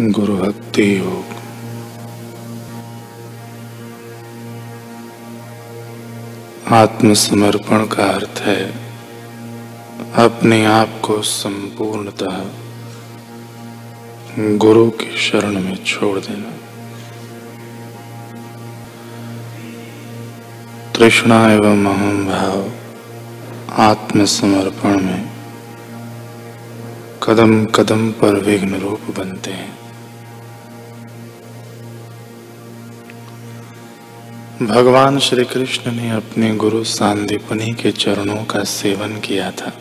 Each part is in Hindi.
गुरु भक्ति योग। आत्मसमर्पण का अर्थ है, अपने आप को संपूर्णतः गुरु के शरण में छोड़ देना। तृष्णा एवं अहम भाव आत्मसमर्पण में कदम कदम पर विघ्न रूप बनते हैं। भगवान श्री कृष्ण ने अपने गुरु सांदीपनी के चरणों का सेवन किया था।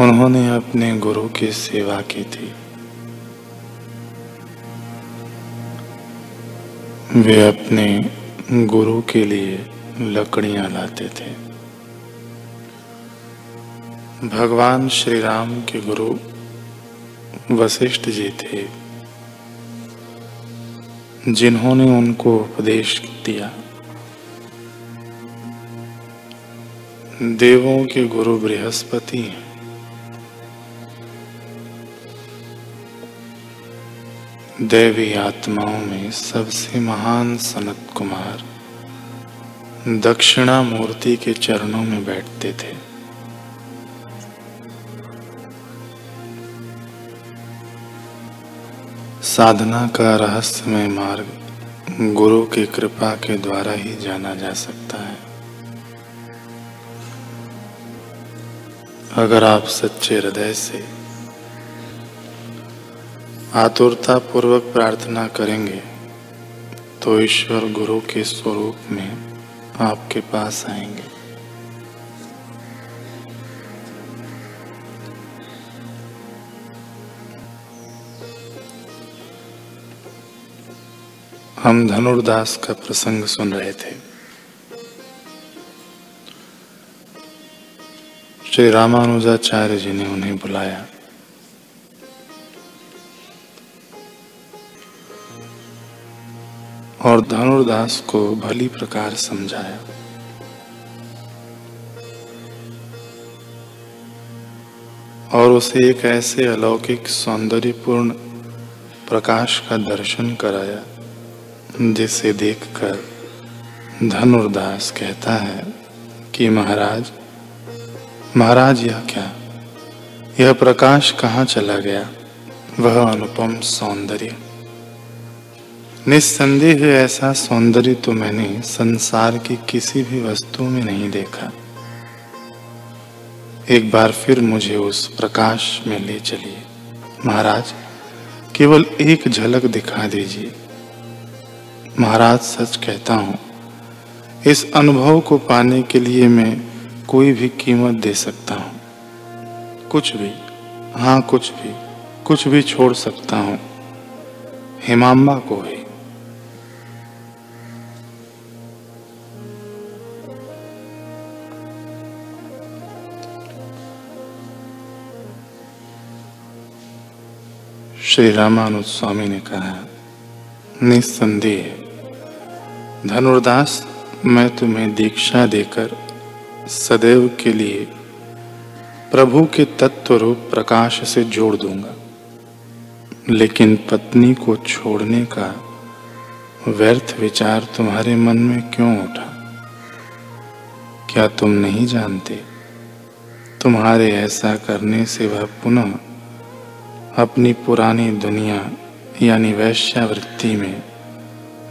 उन्होंने अपने गुरु की सेवा की थी। वे अपने गुरु के लिए लकड़ियाँ लाते थे। भगवान श्री राम के गुरु वशिष्ठ जी थे। जिन्होंने उनको उपदेश दिया। देवों के गुरु बृहस्पति हैं। देवी आत्माओं में सबसे महान सनत कुमार दक्षिणा मूर्ति के चरणों में बैठते थे। साधना का रहस्यमय मार्ग गुरु की कृपा के द्वारा ही जाना जा सकता है। अगर आप सच्चे हृदय से आतुरता पूर्वक प्रार्थना करेंगे तो ईश्वर गुरु के स्वरूप में आपके पास आएँगे। हम धनुर्दास का प्रसंग सुन रहे थे। श्री रामानुजाचार्य जी ने उन्हें बुलाया। और धनुर्दास को भली प्रकार समझाया। और उसे एक ऐसे अलौकिक सौंदर्यपूर्ण प्रकाश का दर्शन कराया जिसे देखकर धनुर्दास कहता है कि महाराज महाराज यह क्या? यह प्रकाश कहाँ चला गया? वह अनुपम सौंदर्य। निस्संदेह ऐसा सौंदर्य तो मैंने संसार की किसी भी वस्तु में नहीं देखा। एक बार फिर मुझे उस प्रकाश में ले चलिए। महाराज, केवल एक झलक दिखा दीजिए। महाराज सच कहता हूँ, इस अनुभव को पाने के लिए मैं कोई भी कीमत दे सकता हूँ। कुछ भी हाँ कुछ भी कुछ भी छोड़ सकता हूँ। हिमाम्बा को ही श्री रामानुज स्वामी ने कहा, निस्संदेह। धनुर्दास, मैं तुम्हें दीक्षा देकर सदैव के लिए प्रभु के तत्व रूप प्रकाश से जोड़ दूँगा। लेकिन पत्नी को छोड़ने का व्यर्थ विचार तुम्हारे मन में क्यों उठा? क्या तुम नहीं जानते? तुम्हारे ऐसा करने से वह पुनः अपनी पुरानी दुनिया यानी वैश्यावृत्ति में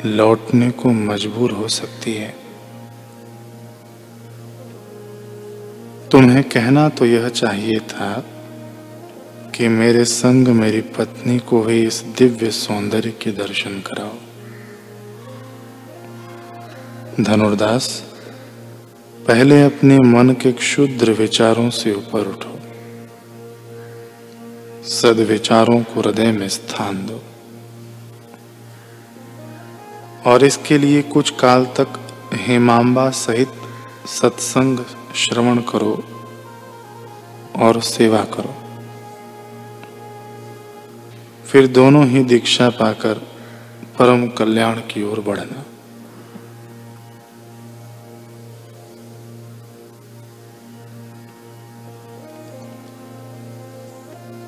लौटने को मजबूर हो सकती है। तुम्हें कहना तो यह चाहिए था कि मेरे संग मेरी पत्नी को ही इस दिव्य सौंदर्य के दर्शन कराओ। धनुर्दास, पहले अपने मन के क्षुद्र विचारों से ऊपर उठो। सदविचारों को हृदय में स्थान दो। और इसके लिए कुछ काल तक हेमांबा सहित सत्संग श्रवण करो और सेवा करो। फिर दोनों ही दीक्षा पाकर परम कल्याण की ओर बढ़ना।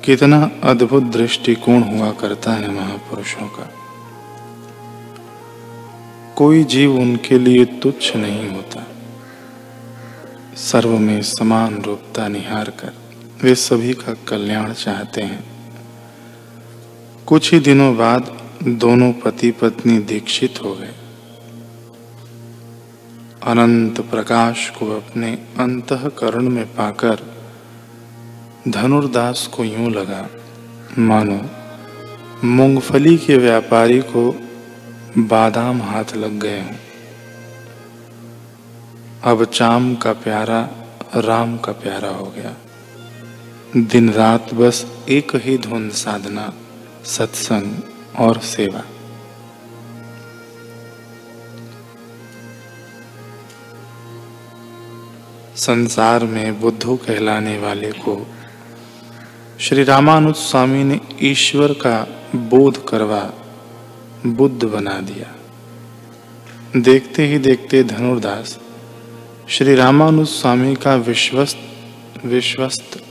कितना अद्भुत दृष्टिकोण हुआ करता है महापुरुषों का। कोई जीव उनके लिए तुच्छ नहीं होता। सर्व में समान रूपता निहार कर वे सभी का कल्याण चाहते हैं। कुछ ही दिनों बाद दोनों पति पत्नी दीक्षित हो गए। अनंत प्रकाश को अपने अंतकरण में पाकर धनुर्दास को यूँ लगा, मानो, मूंगफली के व्यापारी को बादाम हाथ लग गए हूँ। अब चाम का प्यारा, राम का प्यारा हो गया। दिन रात बस एक ही धुन साधना, सत्संग और सेवा। संसार में बुद्धू कहलाने वाले को श्री रामानुज स्वामी ने ईश्वर का बोध करवा बुद्ध बना दिया। देखते ही देखते धनुर्दास, श्री रामानुज स्वामी का विश्वस्त विश्वस्त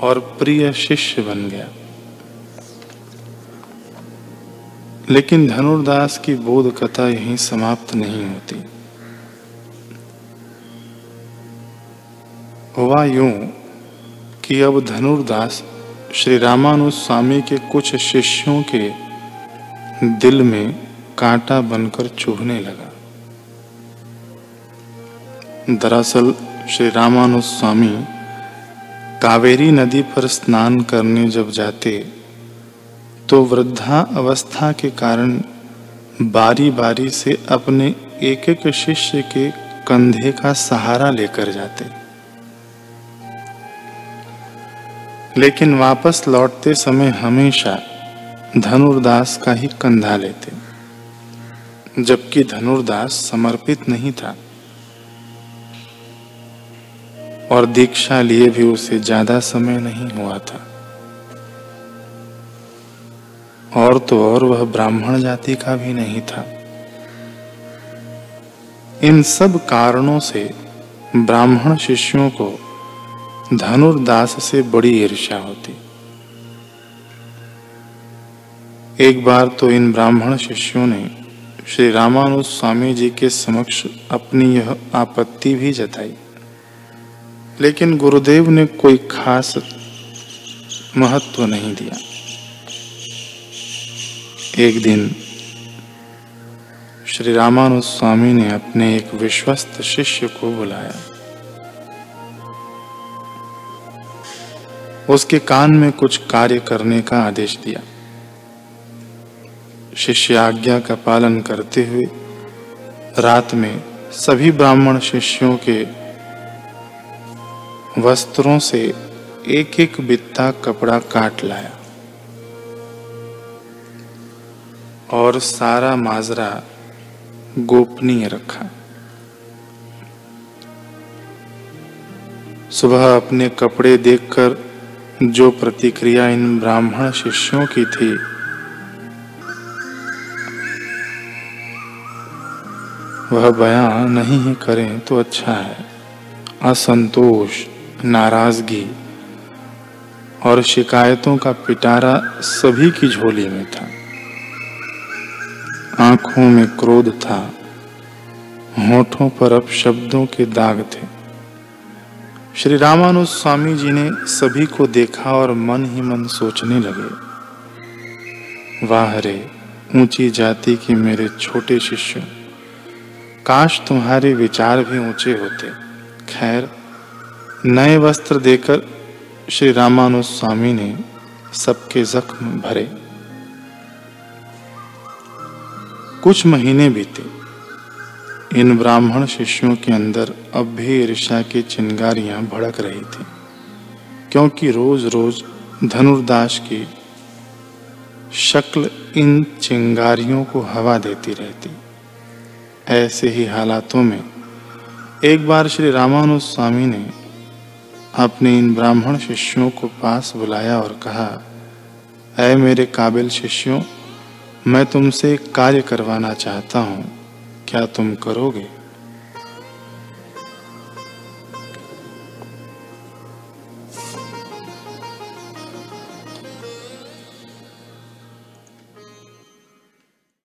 और प्रिय शिष्य बन गया। लेकिन धनुर्दास की बोध कथा यहीं समाप्त नहीं होती। हुआ यूँ कि अब धनुर्दास श्री रामानुज स्वामी के कुछ शिष्यों के दिल में कांटा बनकर चुभने लगा। दरअसल श्री रामानुज स्वामी कावेरी नदी पर स्नान करने जब जाते तो वृद्धा अवस्था के कारण बारी बारी से अपने एक एक शिष्य के कंधे का सहारा लेकर जाते। लेकिन वापस लौटते समय हमेशा धनुर्दास का ही कंधा लेते। जबकि धनुर्दास समर्पित नहीं था। और दीक्षा लिए भी उसे ज़्यादा समय नहीं हुआ था। और तो और वह ब्राह्मण जाति का भी नहीं था। इन सब कारणों से ब्राह्मण शिष्यों को धनुर्दास से बड़ी ईर्ष्या होती। एक बार तो इन ब्राह्मण शिष्यों ने श्री रामानुज स्वामी जी के समक्ष अपनी यह आपत्ति भी जताई। लेकिन गुरुदेव ने कोई खास महत्व नहीं दिया। एक दिन श्री रामानुज स्वामी ने अपने एक विश्वस्त शिष्य को बुलाया। उसके कान में कुछ कार्य करने का आदेश दिया। शिष्य आज्ञा का पालन करते हुए रात में सभी ब्राह्मण शिष्यों के वस्त्रों से एक एक बित्ता कपड़ा काट लाया और सारा माजरा गोपनीय रखा। सुबह अपने कपड़े देखकर जो प्रतिक्रिया इन ब्राह्मण शिष्यों की थी। वह बयां नहीं ही करें तो अच्छा है। असंतोष, नाराज़गी और शिकायतों का पिटारा सभी की झोली में था। आँखों में क्रोध था। होठों पर अब शब्दों के दाग थे। श्री रामानुज स्वामी जी ने सभी को देखा और मन ही मन सोचने लगे। वाह रे, ऊँची जाति के मेरे छोटे शिष्य, काश तुम्हारे विचार भी ऊँचे होते। खैर, नए वस्त्र देकर श्री रामानुज स्वामी ने सबके जख्म भरे। कुछ महीने बीते इन ब्राह्मण शिष्यों के अंदर अब भी ईर्षा की चिंगारियाँ भड़क रही थी, क्योंकि रोज रोज धनुर्दास की शक्ल इन चिंगारियों को हवा देती रहती। ऐसे ही हालातों में एक बार श्री रामानुज स्वामी ने अपने इन ब्राह्मण शिष्यों को पास बुलाया और कहा, ऐ मेरे काबिल शिष्यों, मैं तुमसे कार्य करवाना चाहता हूँ। क्या तुम करोगे?